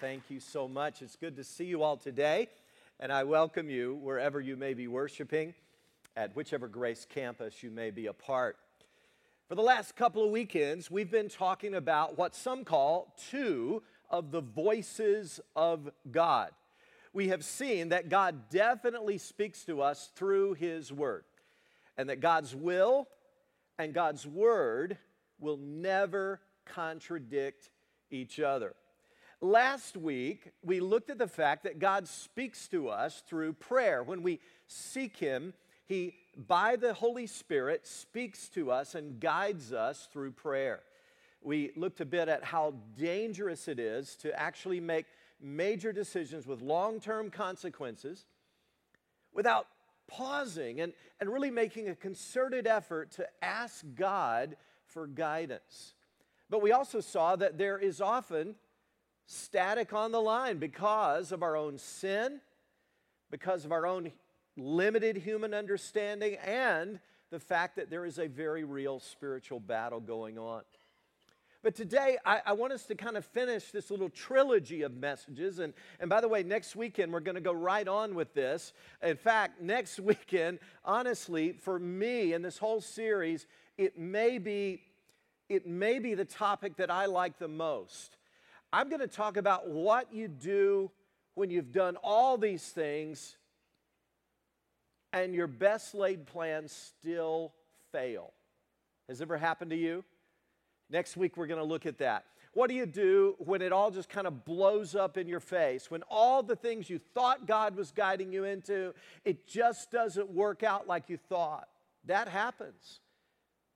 Thank you so much. It's good to see you all today, and I welcome you wherever you may be worshiping, at whichever Grace campus you may be a part. For the last couple of weekends, we've been talking about what some call two of the voices of God. We have seen that God definitely speaks to us through His Word, and that God's will and God's Word will never contradict each other. Last week, we looked at the fact that God speaks to us through prayer. When we seek Him, He, by the Holy Spirit, speaks to us and guides us through prayer. We looked a bit at how dangerous it is to actually make major decisions with long term consequences without pausing and, and really making a concerted effort to ask God for guidance. But we also saw that there is often static on the line because of our own sin, because of our own limited human understanding, and the fact that there is a very real spiritual battle going on. But today, I, I, want us to kind of finish this little trilogy of messages. And, and by the way, next weekend, we're going to go right on with this. In fact, next weekend, honestly, for me in this whole series, it may be, it may be the topic that I like the most. I'm going to talk about what you do when you've done all these things and your best laid plans still fail. Has ever happened to you? Next week, we're going to look at that. What do you do when it all just kind of blows up in your face? When all the things you thought God was guiding you into, it just doesn't work out like you thought. That happens.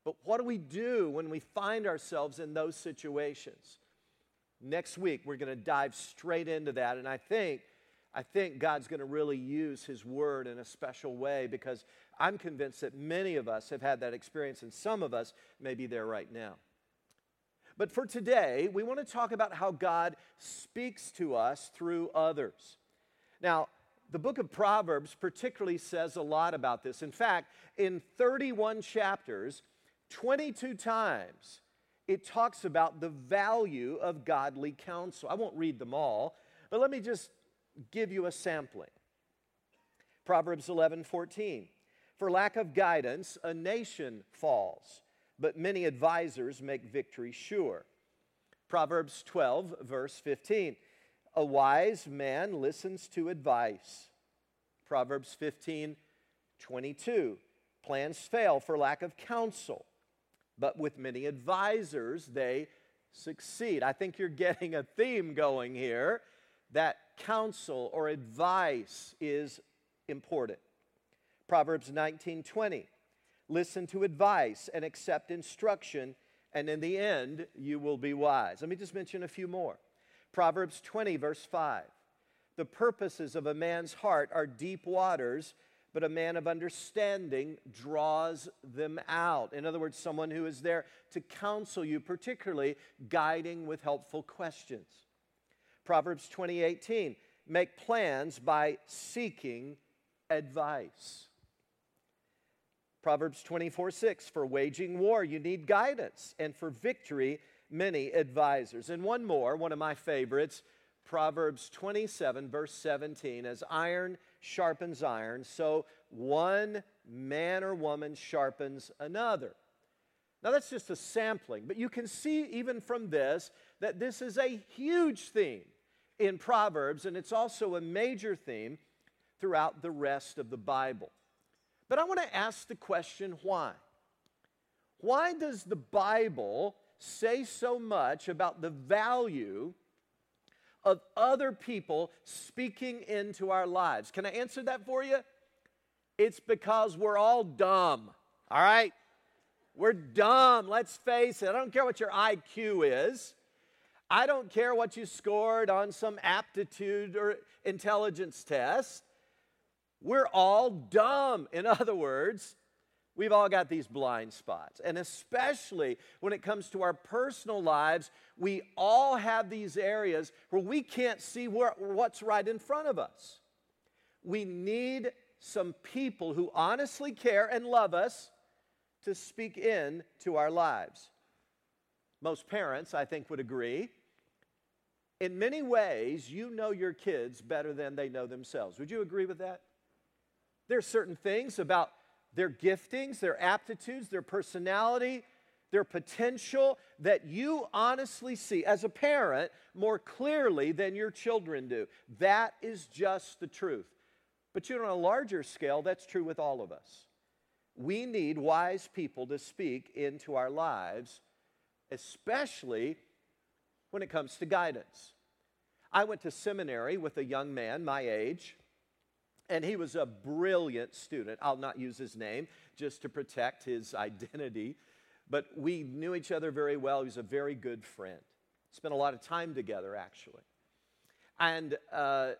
But what do we do when we find ourselves in those situations? Next week, we're going to dive straight into that. And I think, I think God's going to really use His Word in a special way because I'm convinced that many of us have had that experience, and some of us may be there right now. But for today, we want to talk about how God speaks to us through others. Now, the book of Proverbs particularly says a lot about this. In fact, in 31 chapters, 22 times, it talks about the value of godly counsel. I won't read them all, but let me just give you a sampling. Proverbs 11 14. For lack of guidance, a nation falls, but many advisors make victory sure. Proverbs 12, verse 15. A wise man listens to advice. Proverbs 15, 22. Plans fail for lack of counsel but with many advisors, they succeed. I think you're getting a theme going here that counsel or advice is important. Proverbs 19:20. Listen to advice and accept instruction, and in the end you will be wise. Let me just mention a few more. Proverbs 20 verse 5. The purposes of a man's heart are deep waters, but a man of understanding draws them out. In other words, someone who is there to counsel you, particularly guiding with helpful questions. Proverbs 20:18, make plans by seeking advice. Proverbs 24 6, for waging war, you need guidance, and for victory, many advisors. And one more, one of my favorites, Proverbs 27, verse 17, as iron sharpens iron, so one man or woman sharpens another. Now, that's just a sampling, but you can see even from this that this is a huge theme in Proverbs, and it's also a major theme throughout the rest of the Bible. But I want to ask the question why? Why does the Bible say so much about the value of other people speaking into our lives. Can I answer that for you? It's because we're all dumb, all right? We're dumb, let's face it. I don't care what your IQ is. I don't care what you scored on some aptitude or intelligence test. We're all dumb. In other words, We've all got these blind spots. And especially when it comes to our personal lives, we all have these areas where we can't see what's right in front of us. We need some people who honestly care and love us to speak in to our lives. Most parents, I think, would agree. in many ways, you know your kids better than they know themselves. Would you agree with that? There are certain things about their giftings, their aptitudes, their personality, their potential that you honestly see as a parent more clearly than your children do. That is just the truth. But you know, on a larger scale, that's true with all of us. We need wise people to speak into our lives, especially when it comes to guidance. I went to seminary with a young man my age, and he was a brilliant student. I'll not use his name just to protect his identity, but we knew each other very well. He was a very good friend. Spent a lot of time together, actually. And uh,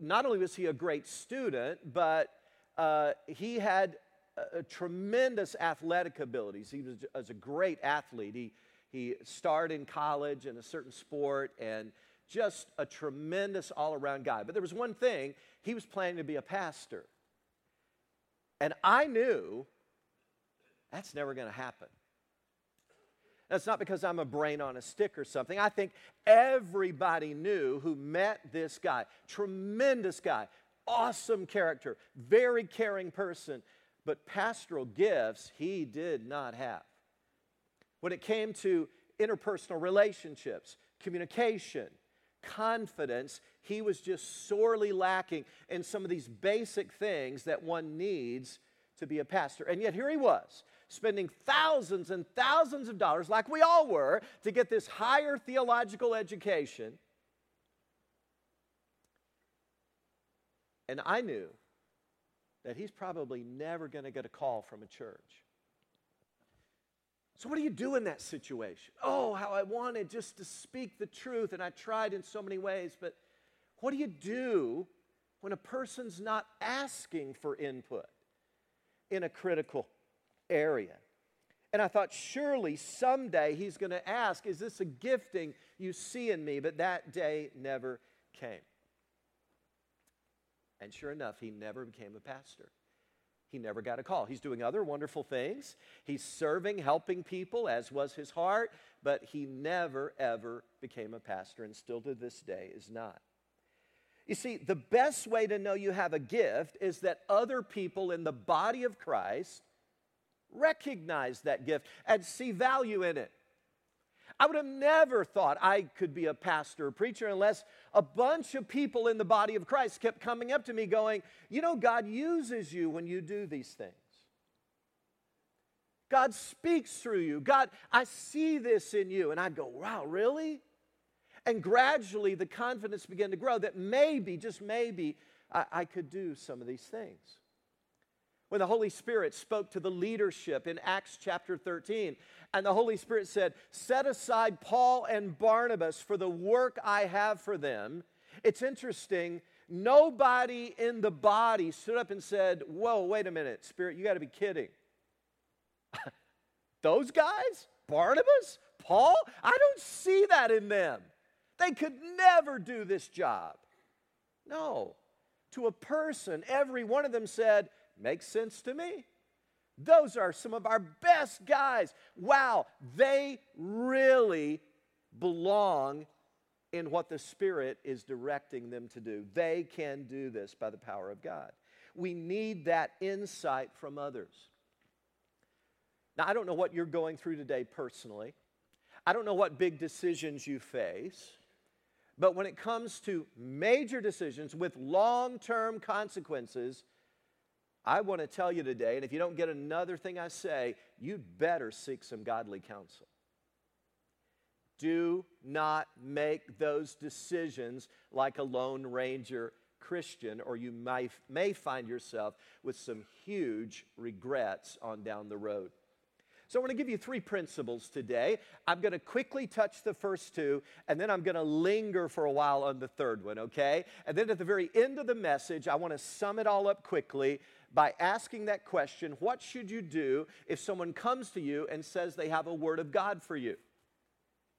not only was he a great student, but uh, he had a, a tremendous athletic abilities. He was, was a great athlete. He, he starred in college in a certain sport and just a tremendous all around guy. But there was one thing he was planning to be a pastor. And I knew that's never going to happen. That's not because I'm a brain on a stick or something. I think everybody knew who met this guy. Tremendous guy, awesome character, very caring person, but pastoral gifts he did not have. When it came to interpersonal relationships, communication, confidence, he was just sorely lacking in some of these basic things that one needs to be a pastor. And yet here he was, spending thousands and thousands of dollars, like we all were, to get this higher theological education. And I knew that he's probably never going to get a call from a church. So, what do you do in that situation? Oh, how I wanted just to speak the truth, and I tried in so many ways, but what do you do when a person's not asking for input in a critical area? And I thought, surely someday he's going to ask, Is this a gifting you see in me? But that day never came. And sure enough, he never became a pastor. He never got a call. He's doing other wonderful things. He's serving, helping people, as was his heart, but he never, ever became a pastor, and still to this day is not. You see, the best way to know you have a gift is that other people in the body of Christ recognize that gift and see value in it. I would have never thought I could be a pastor or preacher unless a bunch of people in the body of Christ kept coming up to me going, You know, God uses you when you do these things. God speaks through you. God, I see this in you. And I'd go, Wow, really? And gradually the confidence began to grow that maybe, just maybe, I, I could do some of these things. When the Holy Spirit spoke to the leadership in Acts chapter 13, and the Holy Spirit said, Set aside Paul and Barnabas for the work I have for them. It's interesting. Nobody in the body stood up and said, Whoa, wait a minute, Spirit, you got to be kidding. Those guys? Barnabas? Paul? I don't see that in them. They could never do this job. No. To a person, every one of them said, Makes sense to me. Those are some of our best guys. Wow, they really belong in what the Spirit is directing them to do. They can do this by the power of God. We need that insight from others. Now, I don't know what you're going through today personally. I don't know what big decisions you face. But when it comes to major decisions with long term consequences, I want to tell you today, and if you don't get another thing I say, you'd better seek some godly counsel. Do not make those decisions like a Lone Ranger Christian, or you may, may find yourself with some huge regrets on down the road. So, I want to give you three principles today. I'm going to quickly touch the first two, and then I'm going to linger for a while on the third one, okay? And then at the very end of the message, I want to sum it all up quickly by asking that question what should you do if someone comes to you and says they have a word of God for you?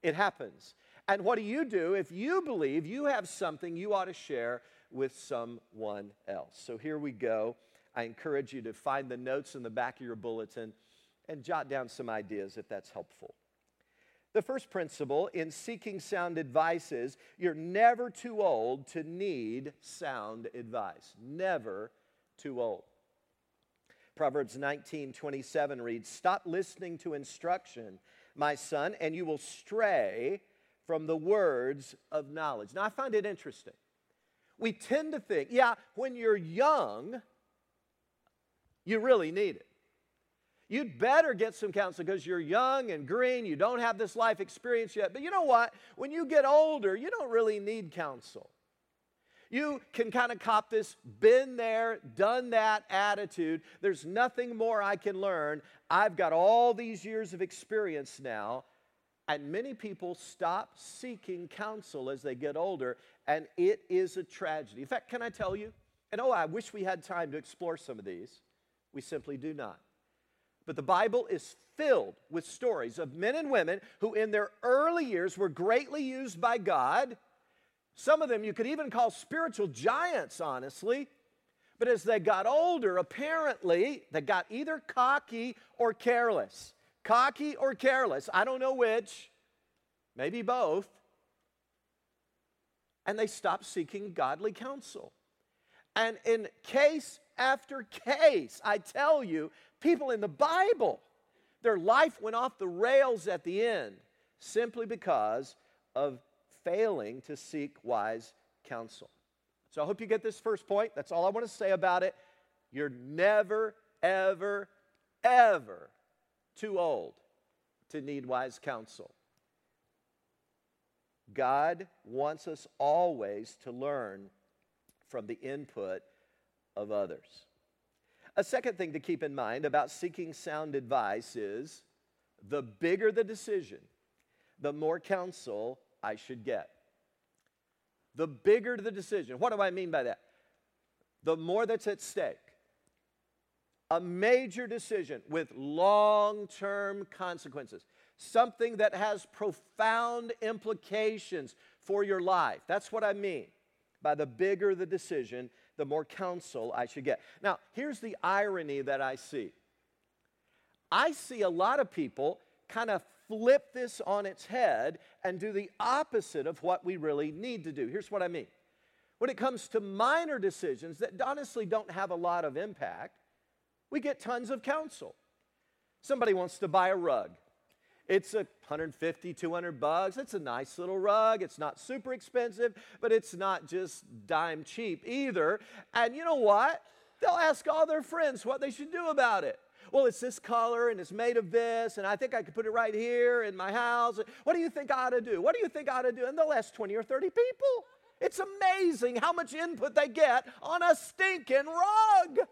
It happens. And what do you do if you believe you have something you ought to share with someone else? So here we go. I encourage you to find the notes in the back of your bulletin and jot down some ideas if that's helpful. The first principle in seeking sound advice is you're never too old to need sound advice. Never too old. Proverbs 19 27 reads, Stop listening to instruction, my son, and you will stray from the words of knowledge. Now, I find it interesting. We tend to think, yeah, when you're young, you really need it. You'd better get some counsel because you're young and green. You don't have this life experience yet. But you know what? When you get older, you don't really need counsel. You can kind of cop this been there, done that attitude. There's nothing more I can learn. I've got all these years of experience now. And many people stop seeking counsel as they get older, and it is a tragedy. In fact, can I tell you? And oh, I wish we had time to explore some of these. We simply do not. But the Bible is filled with stories of men and women who, in their early years, were greatly used by God. Some of them you could even call spiritual giants, honestly. But as they got older, apparently, they got either cocky or careless. Cocky or careless, I don't know which, maybe both. And they stopped seeking godly counsel. And in case after case, I tell you, people in the Bible, their life went off the rails at the end simply because of failing to seek wise counsel. So I hope you get this first point. That's all I want to say about it. You're never, ever, ever too old to need wise counsel. God wants us always to learn from the input of others. A second thing to keep in mind about seeking sound advice is the bigger the decision, the more counsel I should get. The bigger the decision. What do I mean by that? The more that's at stake. A major decision with long term consequences, something that has profound implications for your life. That's what I mean by the bigger the decision, the more counsel I should get. Now, here's the irony that I see I see a lot of people kind of flip this on its head and do the opposite of what we really need to do. Here's what I mean. When it comes to minor decisions that honestly don't have a lot of impact, we get tons of counsel. Somebody wants to buy a rug. It's a 150, 200 bucks. It's a nice little rug. It's not super expensive, but it's not just dime cheap either. And you know what? They'll ask all their friends what they should do about it. Well, it's this color and it's made of this, and I think I could put it right here in my house. What do you think I ought to do? What do you think I ought to do? And they'll ask 20 or 30 people. It's amazing how much input they get on a stinking rug.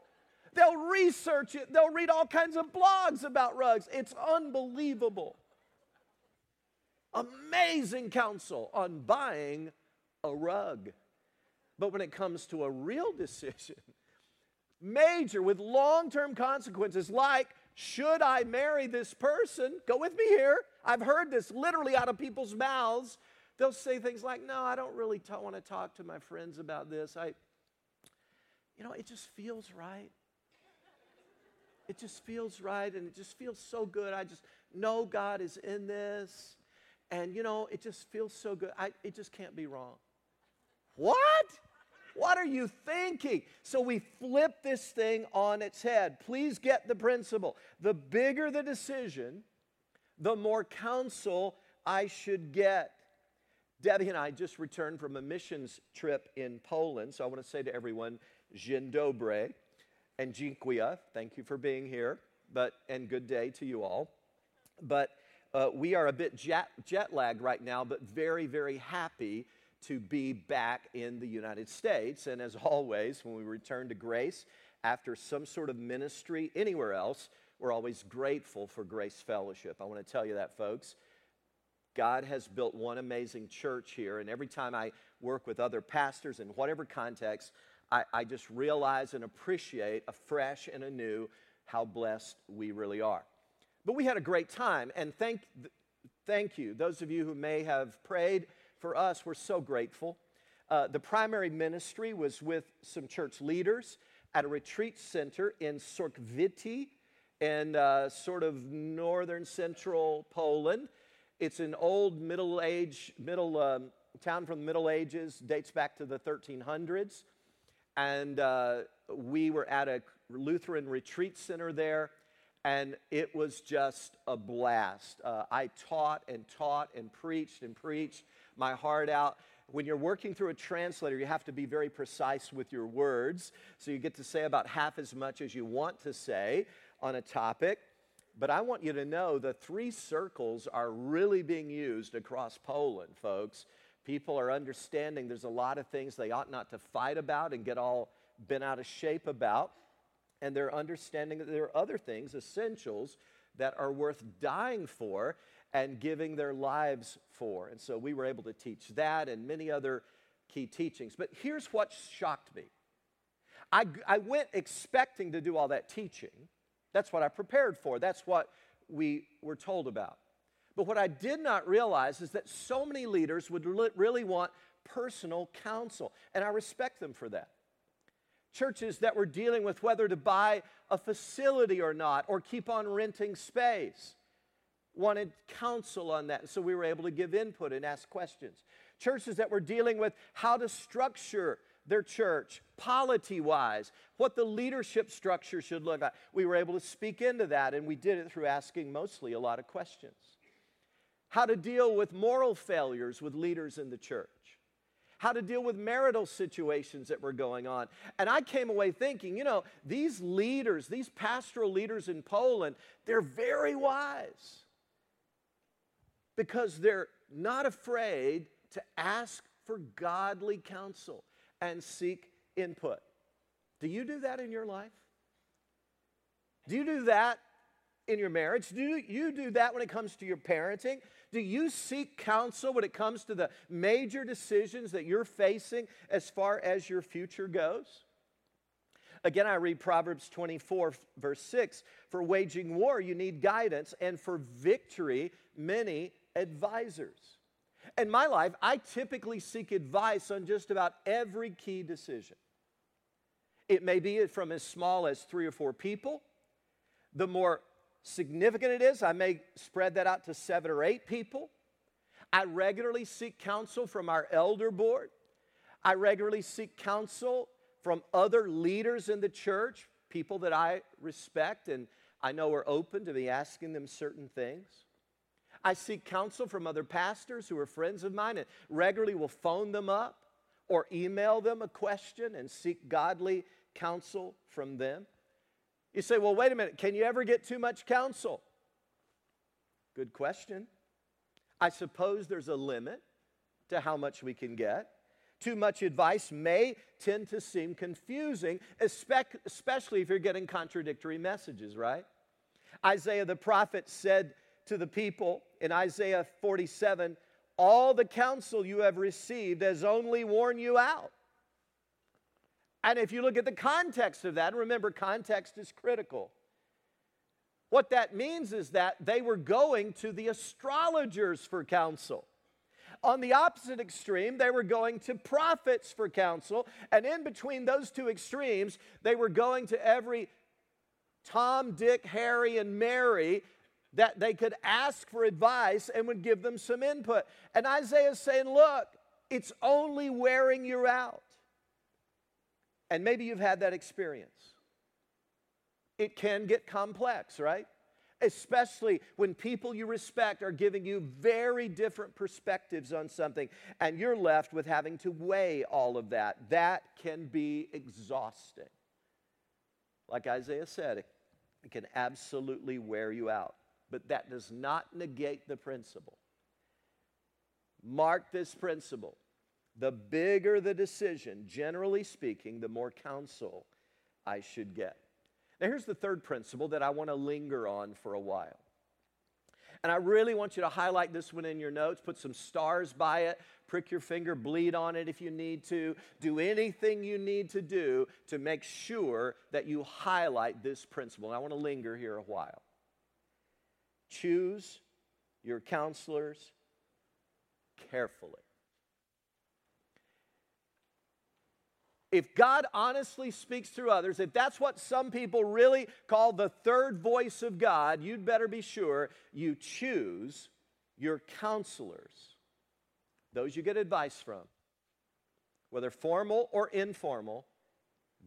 They'll research it, they'll read all kinds of blogs about rugs. It's unbelievable amazing counsel on buying a rug. But when it comes to a real decision, major with long term consequences, like should I marry this person? Go with me here. I've heard this literally out of people's mouths. They'll say things like, No, I don't really t- want to talk to my friends about this. I, you know, it just feels right. It just feels right and it just feels so good. I just know God is in this. And you know, it just feels so good. I, it just can't be wrong. What? What are you thinking? So we flip this thing on its head. Please get the principle. The bigger the decision, the more counsel I should get. Debbie and I just returned from a missions trip in Poland. So I want to say to everyone, Dzień dobry and dziękuję. Thank you for being here. But and good day to you all. But uh, we are a bit jet, jet lagged right now, but very, very happy to be back in the United States. And as always, when we return to grace after some sort of ministry anywhere else, we're always grateful for Grace Fellowship. I want to tell you that, folks. God has built one amazing church here, and every time I work with other pastors in whatever context, I, I just realize and appreciate afresh and anew how blessed we really are. But we had a great time, and thank, thank you. Those of you who may have prayed for us, we're so grateful. Uh, the primary ministry was with some church leaders at a retreat center in Sorkwity in uh, sort of northern central Poland. It's an old middle age, middle um, town from the Middle Ages, dates back to the 1300s. And uh, we were at a Lutheran retreat center there, and it was just a blast. Uh, I taught and taught and preached and preached my heart out. When you're working through a translator, you have to be very precise with your words. So you get to say about half as much as you want to say on a topic. But I want you to know the three circles are really being used across Poland, folks. People are understanding there's a lot of things they ought not to fight about and get all bent out of shape about. And they're understanding that there are other things, essentials, that are worth dying for and giving their lives for. And so we were able to teach that and many other key teachings. But here's what shocked me I, I went expecting to do all that teaching. That's what I prepared for, that's what we were told about. But what I did not realize is that so many leaders would really want personal counsel, and I respect them for that. Churches that were dealing with whether to buy a facility or not, or keep on renting space wanted counsel on that. So we were able to give input and ask questions. Churches that were dealing with how to structure their church, polity wise, what the leadership structure should look like. We were able to speak into that, and we did it through asking mostly a lot of questions. How to deal with moral failures with leaders in the church. How to deal with marital situations that were going on. And I came away thinking, you know, these leaders, these pastoral leaders in Poland, they're very wise because they're not afraid to ask for godly counsel and seek input. Do you do that in your life? Do you do that in your marriage? Do you do that when it comes to your parenting? Do you seek counsel when it comes to the major decisions that you're facing as far as your future goes? Again, I read Proverbs 24, verse 6 For waging war, you need guidance, and for victory, many advisors. In my life, I typically seek advice on just about every key decision. It may be from as small as three or four people. The more significant it is, I may spread that out to seven or eight people. I regularly seek counsel from our elder board. I regularly seek counsel from other leaders in the church, people that I respect and I know are open to me asking them certain things. I seek counsel from other pastors who are friends of mine and regularly will phone them up or email them a question and seek godly counsel from them. You say, well, wait a minute, can you ever get too much counsel? Good question. I suppose there's a limit to how much we can get. Too much advice may tend to seem confusing, especially if you're getting contradictory messages, right? Isaiah the prophet said to the people in Isaiah 47 All the counsel you have received has only worn you out. And if you look at the context of that, remember, context is critical. What that means is that they were going to the astrologers for counsel. On the opposite extreme, they were going to prophets for counsel. And in between those two extremes, they were going to every Tom, Dick, Harry, and Mary that they could ask for advice and would give them some input. And Isaiah is saying, Look, it's only wearing you out. And maybe you've had that experience. It can get complex, right? Especially when people you respect are giving you very different perspectives on something, and you're left with having to weigh all of that. That can be exhausting. Like Isaiah said, it can absolutely wear you out but that does not negate the principle. Mark this principle. The bigger the decision, generally speaking, the more counsel I should get. Now, here's the third principle that I want to linger on for a while. And I really want you to highlight this one in your notes, put some stars by it, prick your finger, bleed on it if you need to. Do anything you need to do to make sure that you highlight this principle. And I want to linger here a while. Choose your counselors carefully. If God honestly speaks through others, if that's what some people really call the third voice of God, you'd better be sure you choose your counselors, those you get advice from, whether formal or informal,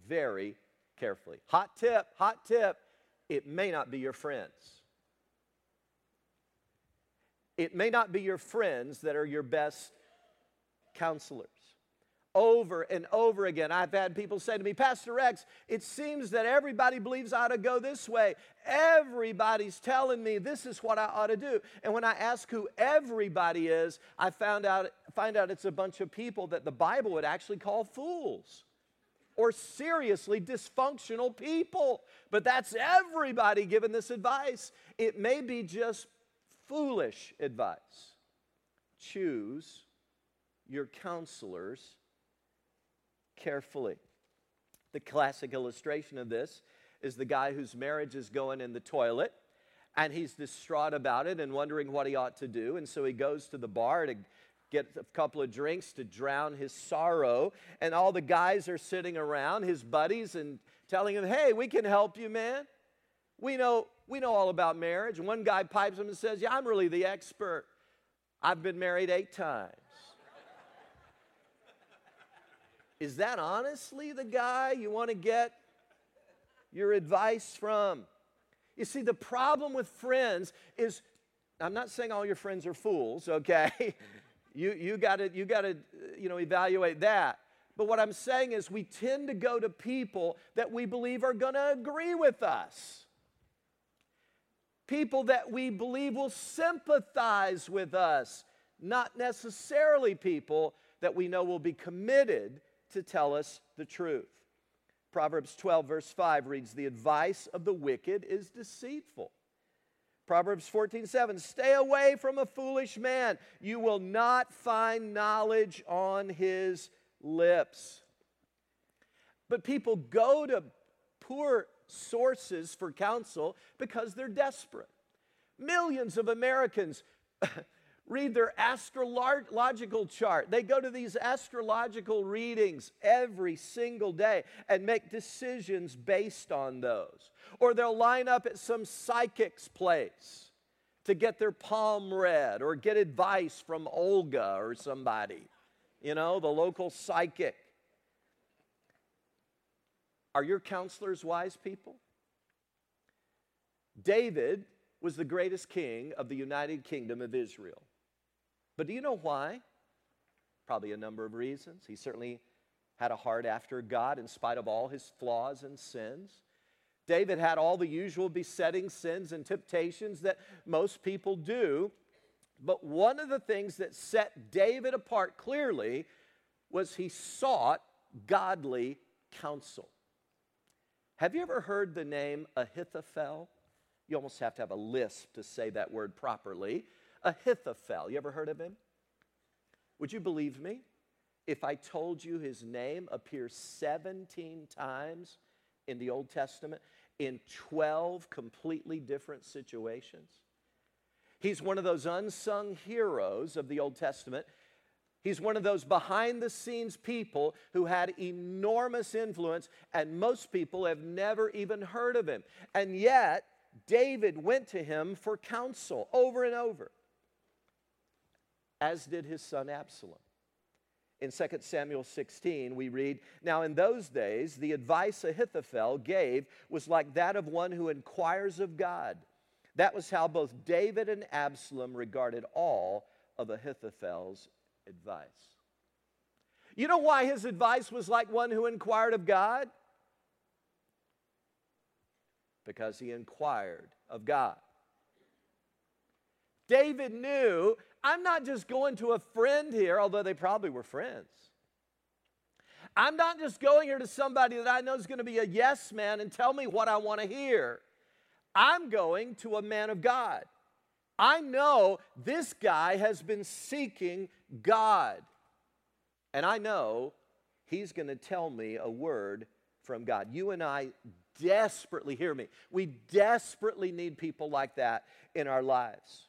very carefully. Hot tip, hot tip, it may not be your friends. It may not be your friends that are your best counselors over and over again. I've had people say to me, Pastor Rex, it seems that everybody believes I ought to go this way. Everybody's telling me this is what I ought to do. And when I ask who everybody is, I found out, find out it's a bunch of people that the Bible would actually call fools or seriously dysfunctional people. But that's everybody giving this advice. It may be just foolish advice. Choose your counselors carefully. The classic illustration of this is the guy whose marriage is going in the toilet and he's distraught about it and wondering what he ought to do. And so he goes to the bar to get a couple of drinks to drown his sorrow. And all the guys are sitting around, his buddies, and telling him, Hey, we can help you, man. We know, we know all about marriage. One guy pipes him and says, Yeah, I'm really the expert. I've been married eight times. Is that honestly the guy you want to get your advice from? You see, the problem with friends is I'm not saying all your friends are fools, okay? you you gotta you gotta you know evaluate that. But what I'm saying is we tend to go to people that we believe are gonna agree with us. People that we believe will sympathize with us, not necessarily people that we know will be committed to tell us the truth. Proverbs 12, verse 5 reads, The advice of the wicked is deceitful. Proverbs 14, 7, Stay away from a foolish man. You will not find knowledge on his lips. But people go to poor sources for counsel because they're desperate. Millions of Americans read their astrological chart. They go to these astrological readings every single day and make decisions based on those. Or they'll line up at some psychic's place to get their palm read or get advice from Olga or somebody, you know, the local psychic. Are your counselors wise people? David was the greatest king of the United Kingdom of Israel. But do you know why? Probably a number of reasons. He certainly had a heart after God in spite of all his flaws and sins. David had all the usual besetting sins and temptations that most people do. But one of the things that set David apart clearly was he sought godly counsel. Have you ever heard the name Ahithophel? You almost have to have a lisp to say that word properly. Ahithophel. You ever heard of him? Would you believe me if I told you his name appears 17 times in the Old Testament in 12 completely different situations? He's one of those unsung heroes of the Old Testament. He's one of those behind the scenes people who had enormous influence, and most people have never even heard of him. And yet, David went to him for counsel over and over as did his son Absalom. In 2 Samuel 16, we read, Now in those days, the advice Ahithophel gave was like that of one who inquires of God. That was how both David and Absalom regarded all of Ahithophel's advice. You know why his advice was like one who inquired of God? Because he inquired of God. David knew I'm not just going to a friend here, although they probably were friends. I'm not just going here to somebody that I know is going to be a yes man and tell me what I want to hear. I'm going to a man of God. I know this guy has been seeking God. And I know he's going to tell me a word from God. You and I desperately, hear me, we desperately need people like that in our lives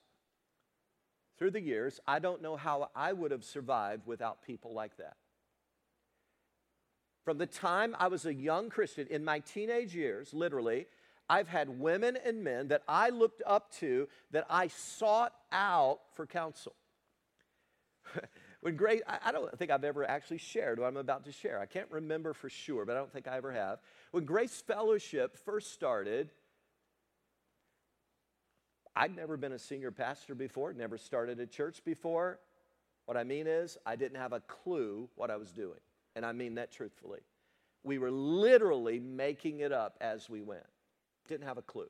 through the years, I don't know how I would have survived without people like that. From the time I was a young Christian, in my teenage years, literally, I've had women and men that I looked up to that I sought out for counsel. when Grace, I, don't think I've ever actually shared what I'm about to share. I can't remember for sure, but I don't think I ever have. When Grace Fellowship first started, I'd never been a senior pastor before, never started a church before. What I mean is, I didn't have a clue what I was doing. And I mean that truthfully. We were literally making it up as we went. Didn't have a clue.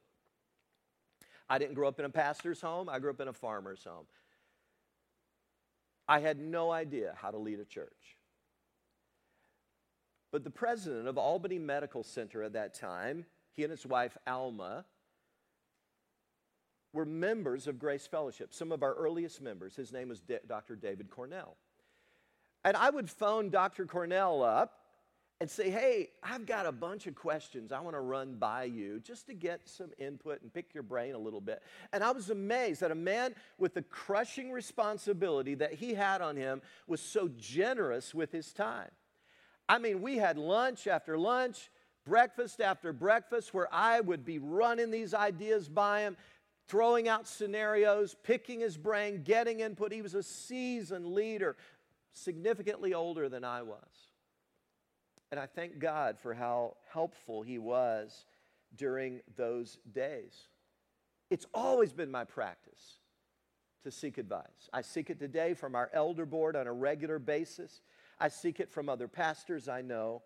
I didn't grow up in a pastor's home, I grew up in a farmer's home. I had no idea how to lead a church. But the president of Albany Medical Center at that time, he and his wife Alma, were members of Grace Fellowship, some of our earliest members. His name was Dr. David Cornell. And I would phone Dr. Cornell up and say, Hey, I've got a bunch of questions I want to run by you just to get some input and pick your brain a little bit. And I was amazed that a man with the crushing responsibility that he had on him was so generous with his time. I mean, we had lunch after lunch, breakfast after breakfast, where I would be running these ideas by him, throwing out scenarios, picking his brain, getting input. He was a seasoned leader, significantly older than I was. And I thank God for how helpful he was during those days. It's always been my practice to seek advice. I seek it today from our elder board on a regular basis. I seek it from other pastors I know.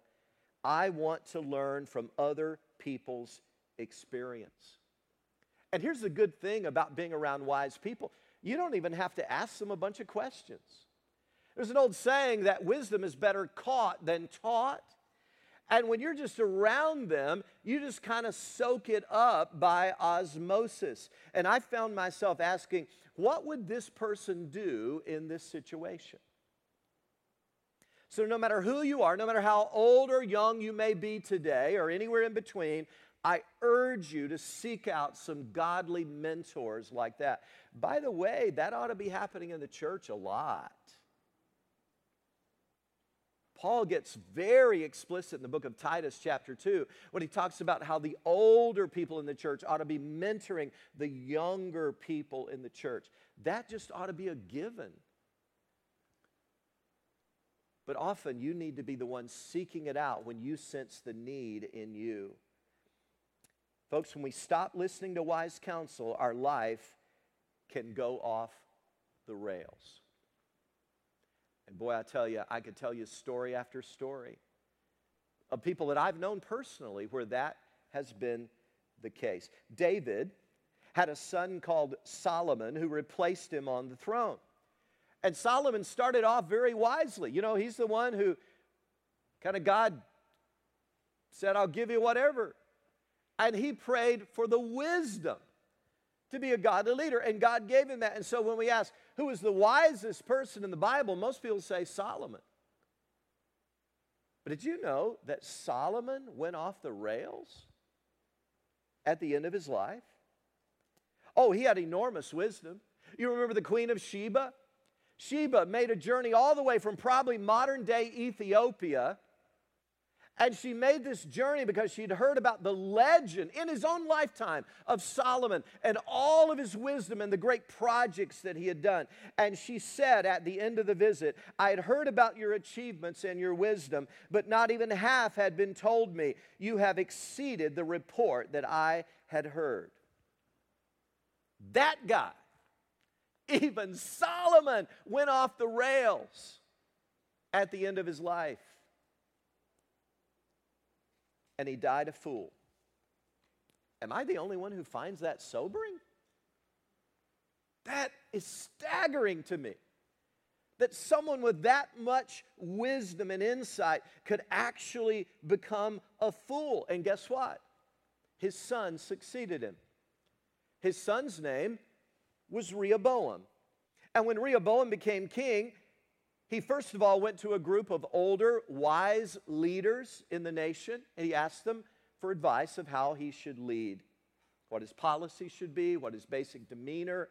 I want to learn from other people's experience. And here's the good thing about being around wise people you don't even have to ask them a bunch of questions. There's an old saying that wisdom is better caught than taught. And when you're just around them, you just kind of soak it up by osmosis. And I found myself asking, what would this person do in this situation? So, no matter who you are, no matter how old or young you may be today, or anywhere in between, I urge you to seek out some godly mentors like that. By the way, that ought to be happening in the church a lot. Paul gets very explicit in the book of Titus, chapter 2, when he talks about how the older people in the church ought to be mentoring the younger people in the church. That just ought to be a given. But often you need to be the one seeking it out when you sense the need in you. Folks, when we stop listening to wise counsel, our life can go off the rails. And boy, I tell you, I could tell you story after story of people that I've known personally where that has been the case. David had a son called Solomon who replaced him on the throne. And Solomon started off very wisely. You know, he's the one who kind of God said, I'll give you whatever. And he prayed for the wisdom to be a godly leader. And God gave him that. And so when we ask, who is the wisest person in the Bible, most people say Solomon. But did you know that Solomon went off the rails at the end of his life? Oh, he had enormous wisdom. You remember the Queen of Sheba? Sheba made a journey all the way from probably modern day Ethiopia. And she made this journey because she'd heard about the legend in his own lifetime of Solomon and all of his wisdom and the great projects that he had done. And she said at the end of the visit, I had heard about your achievements and your wisdom, but not even half had been told me. You have exceeded the report that I had heard. That guy even Solomon went off the rails at the end of his life. And he died a fool. Am I the only one who finds that sobering? That is staggering to me. That someone with that much wisdom and insight could actually become a fool. And guess what? His son succeeded him. His son's name was Rehoboam. And when Rehoboam became king, he first of all went to a group of older, wise leaders in the nation, and he asked them for advice of how he should lead, what his policy should be, what his basic demeanor,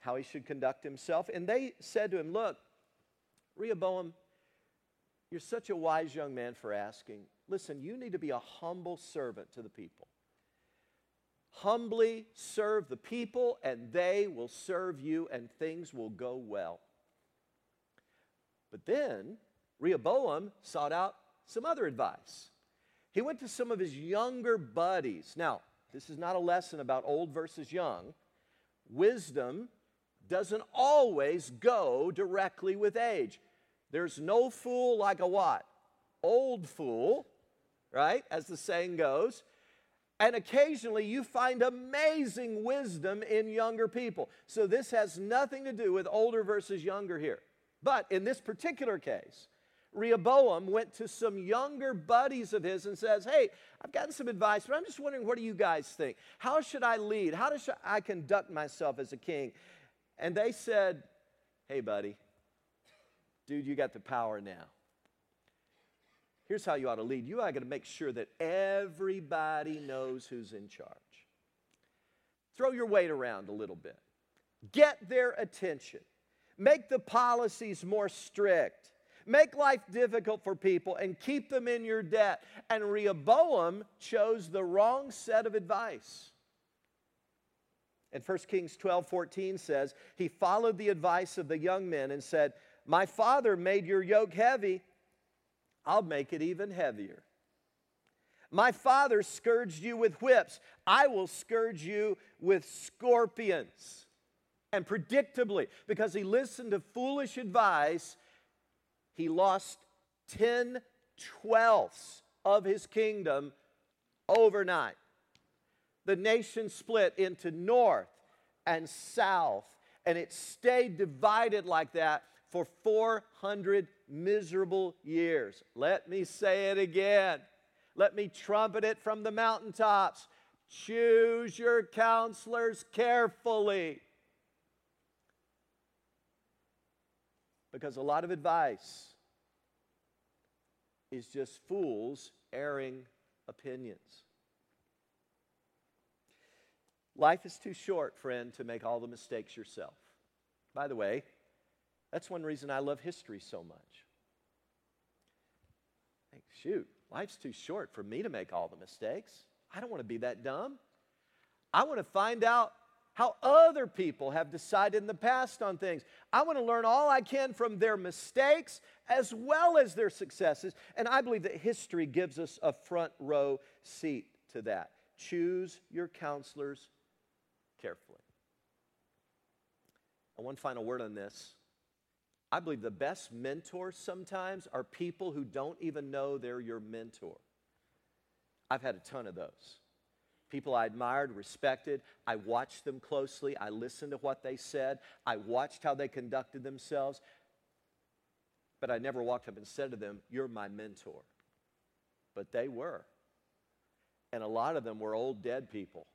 how he should conduct himself. And they said to him, Look, Rehoboam, you're such a wise young man for asking. Listen, you need to be a humble servant to the people. Humbly serve the people, and they will serve you, and things will go well. But then Rehoboam sought out some other advice. He went to some of his younger buddies. Now, this is not a lesson about old versus young. Wisdom doesn't always go directly with age. There's no fool like a what? Old fool, right? As the saying goes. And occasionally you find amazing wisdom in younger people. So this has nothing to do with older versus younger here. But in this particular case, Rehoboam went to some younger buddies of his and says, Hey, I've gotten some advice, but I'm just wondering, what do you guys think? How should I lead? How should I conduct myself as a king? And they said, Hey, buddy, dude, you got the power now. Here's how you ought to lead. You ought to make sure that everybody knows who's in charge. Throw your weight around a little bit. Get their attention. Make the policies more strict make life difficult for people, and keep them in your debt. And Rehoboam chose the wrong set of advice. And 1 Kings 12 14 says, He followed the advice of the young men and said, My father made your yoke heavy, I'll make it even heavier. My father scourged you with whips, I will scourge you with scorpions. And predictably, because he listened to foolish advice, he lost 10 twelfths of his kingdom overnight. The nation split into north and south, and it stayed divided like that for 400 miserable years. Let me say it again. Let me trumpet it from the mountaintops. Choose your counselors carefully. Because a lot of advice is just fools airing opinions. Life is too short, friend, to make all the mistakes yourself. By the way, that's one reason I love history so much. Think, shoot, life's too short for me to make all the mistakes. I don't want to be that dumb. I want to find out how other people have decided in the past on things. I want to learn all I can from their mistakes as well as their successes. And I believe that history gives us a front row seat to that. Choose your counselors carefully. And one final word on this. I believe the best mentors sometimes are people who don't even know they're your mentor. I've had a ton of those people I admired, respected. I watched them closely. I listened to what they said. I watched how they conducted themselves. But I never walked up and said to them, You're my mentor. But they were. And a lot of them were old dead people.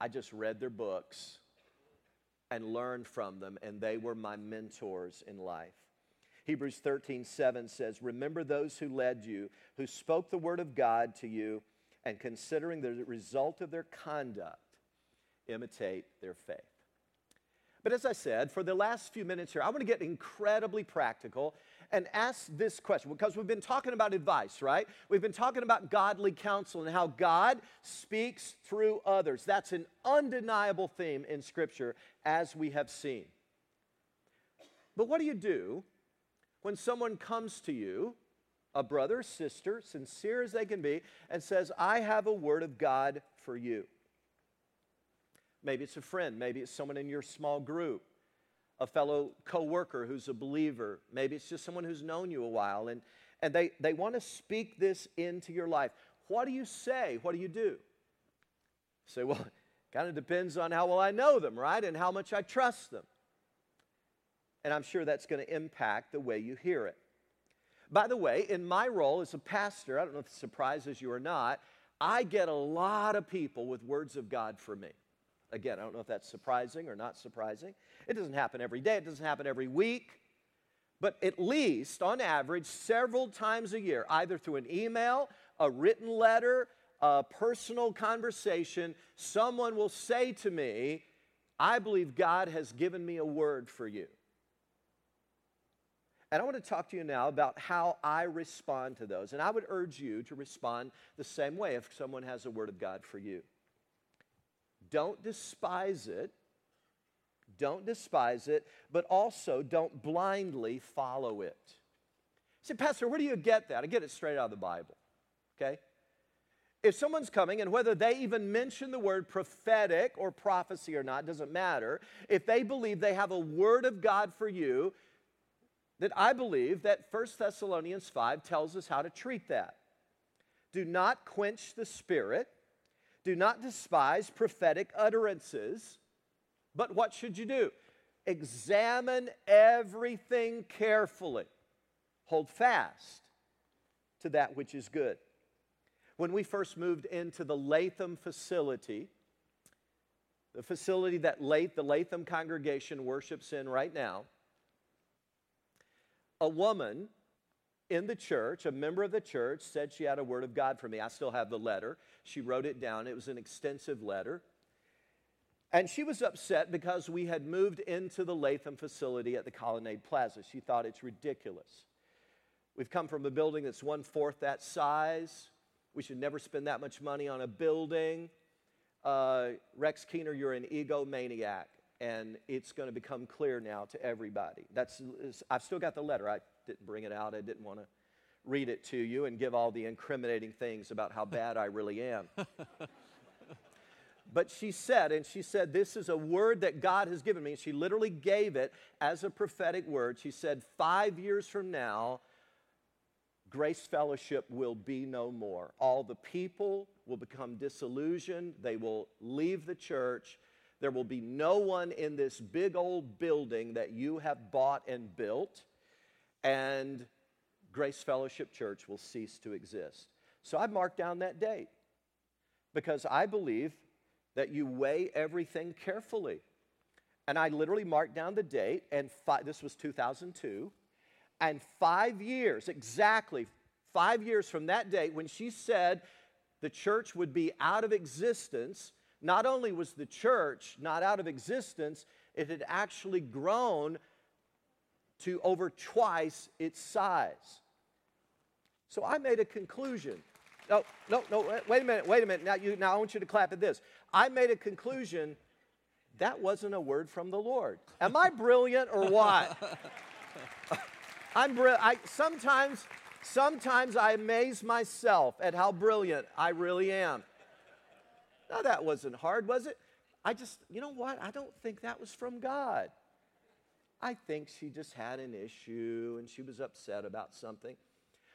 I just read their books and learned from them, and they were my mentors in life. Hebrews 13, 7 says, Remember those who led you, who spoke the word of God to you and considering the result of their conduct, imitate their faith. But as I said, for the last few minutes here, I want to get incredibly practical and ask this question because we've been talking about advice, right? We've been talking about godly counsel and how God speaks through others. That's an undeniable theme in Scripture, as we have seen. But what do you do when someone comes to you a brother sister, sincere as they can be, and says, I have a word of God for you. Maybe it's a friend, maybe it's someone in your small group, a fellow coworker who's a believer, maybe it's just someone who's known you a while, and, and they, they want to speak this into your life. What do you say? What do you do? Say, well, kind of depends on how well I know them, right? And how much I trust them. And I'm sure that's going to impact the way you hear it. By the way, in my role as a pastor, I don't know if it surprises you or not, I get a lot of people with words of God for me. Again, I don't know if that's surprising or not surprising. It doesn't happen every day, it doesn't happen every week, but at least on average, several times a year, either through an email, a written letter, a personal conversation, someone will say to me, I believe God has given me a word for you. And I want to talk to you now about how I respond to those. And I would urge you to respond the same way if someone has a word of God for you. Don't despise it. Don't despise it, but also don't blindly follow it. say, Pastor, where do you get that? I get it straight out of the Bible. Okay? If someone's coming, and whether they even mention the word prophetic or prophecy or not, doesn't matter. If they believe they have a word of God for you, that I believe that 1 Thessalonians 5 tells us how to treat that. Do not quench the spirit, do not despise prophetic utterances, but what should you do? Examine everything carefully, hold fast to that which is good. When we first moved into the Latham facility, the facility that Lath, the Latham congregation worships in right now, a woman in the church, a member of the church, said she had a word of God for me. I still have the letter. She wrote it down. It was an extensive letter. And she was upset because we had moved into the Latham facility at the Colonnade Plaza. She thought it's ridiculous. We've come from a building that's one fourth that size. We should never spend that much money on a building. Uh, Rex Keener, you're an egomaniac and it's going to become clear now to everybody. That's, I've still got the letter. I didn't bring it out. I didn't want to read it to you and give all the incriminating things about how bad I really am. but she said, and she said, This is a word that God has given me. She literally gave it as a prophetic word. She said, Five years from now, Grace Fellowship will be no more. All the people will become disillusioned, they will leave the church there will be no one in this big old building that you have bought and built, and Grace Fellowship Church will cease to exist. So I marked down that date because I believe that you weigh everything carefully. And I literally marked down the date, and this was 2002. And five years, exactly five years from that date, when she said the church would be out of existence, not only was the church not out of existence, it had actually grown to over twice its size. So I made a conclusion. No, no, no, wait a minute, wait a minute. Now, you, now I want you to clap at this. I made a conclusion that wasn't a word from the Lord. Am I brilliant or what? I'm brilliant. I, sometimes, sometimes I amaze myself at how brilliant I really am. Now, that wasn't hard, was it? I just, you know what? I don't think that was from God. I think she just had an issue and she was upset about something.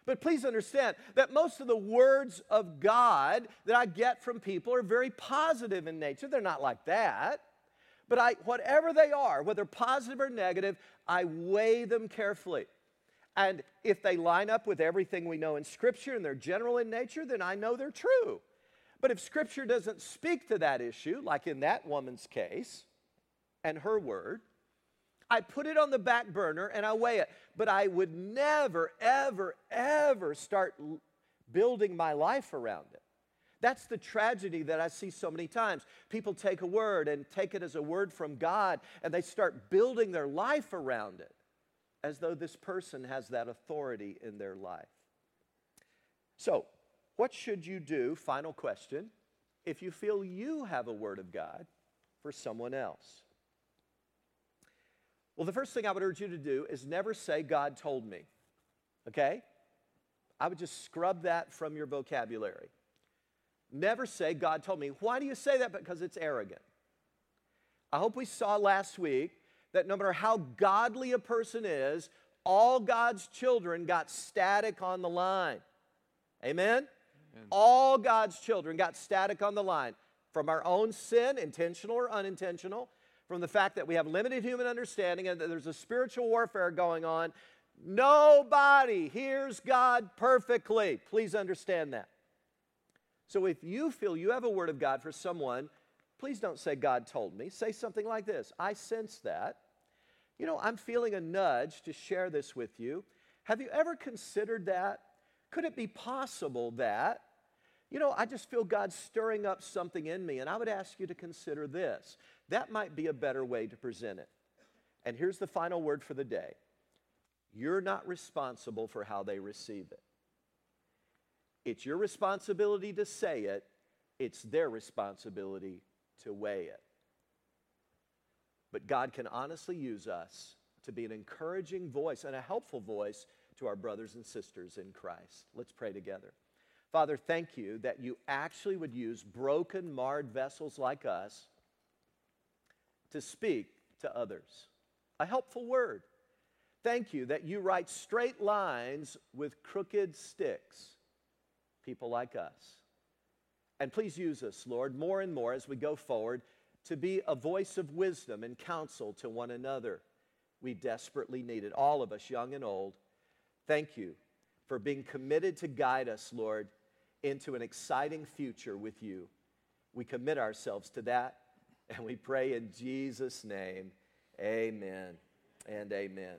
But please understand that most of the words of God that I get from people are very positive in nature. They're not like that. But I, whatever they are, whether positive or negative, I weigh them carefully. And if they line up with everything we know in Scripture and they're general in nature, then I know they're true. But if Scripture doesn't speak to that issue, like in that woman's case and her word, I put it on the back burner and I weigh it. But I would never, ever, ever start building my life around it. That's the tragedy that I see so many times. People take a word and take it as a word from God and they start building their life around it as though this person has that authority in their life. So, what should you do? Final question. If you feel you have a word of God for someone else. Well, the first thing I would urge you to do is never say, God told me. Okay? I would just scrub that from your vocabulary. Never say, God told me. Why do you say that? Because it's arrogant. I hope we saw last week that no matter how godly a person is, all God's children got static on the line. Amen? All God's children got static on the line from our own sin, intentional or unintentional, from the fact that we have limited human understanding and that there's a spiritual warfare going on. Nobody hears God perfectly. Please understand that. So if you feel you have a word of God for someone, please don't say, God told me. Say something like this I sense that. You know, I'm feeling a nudge to share this with you. Have you ever considered that? Could it be possible that, you know, I just feel God stirring up something in me, and I would ask you to consider this. That might be a better way to present it. And here's the final word for the day you're not responsible for how they receive it. It's your responsibility to say it, it's their responsibility to weigh it. But God can honestly use us to be an encouraging voice and a helpful voice to our brothers and sisters in Christ. Let's pray together. Father, thank you that you actually would use broken, marred vessels like us to speak to others. A helpful word. Thank you that you write straight lines with crooked sticks, people like us. And please use us, Lord, more and more as we go forward to be a voice of wisdom and counsel to one another. We desperately need it, all of us, young and old. Thank you for being committed to guide us, Lord, into an exciting future with you. We commit ourselves to that, and we pray in Jesus' name. Amen and amen.